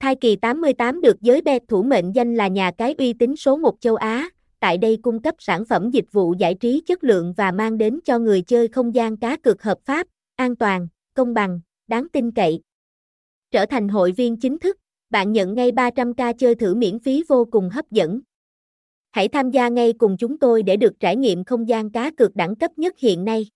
Thai kỳ 88 được giới bet thủ mệnh danh là nhà cái uy tín số 1 châu Á, tại đây cung cấp sản phẩm dịch vụ giải trí chất lượng và mang đến cho người chơi không gian cá cược hợp pháp, an toàn, công bằng, đáng tin cậy. Trở thành hội viên chính thức, bạn nhận ngay 300k chơi thử miễn phí vô cùng hấp dẫn. Hãy tham gia ngay cùng chúng tôi để được trải nghiệm không gian cá cược đẳng cấp nhất hiện nay.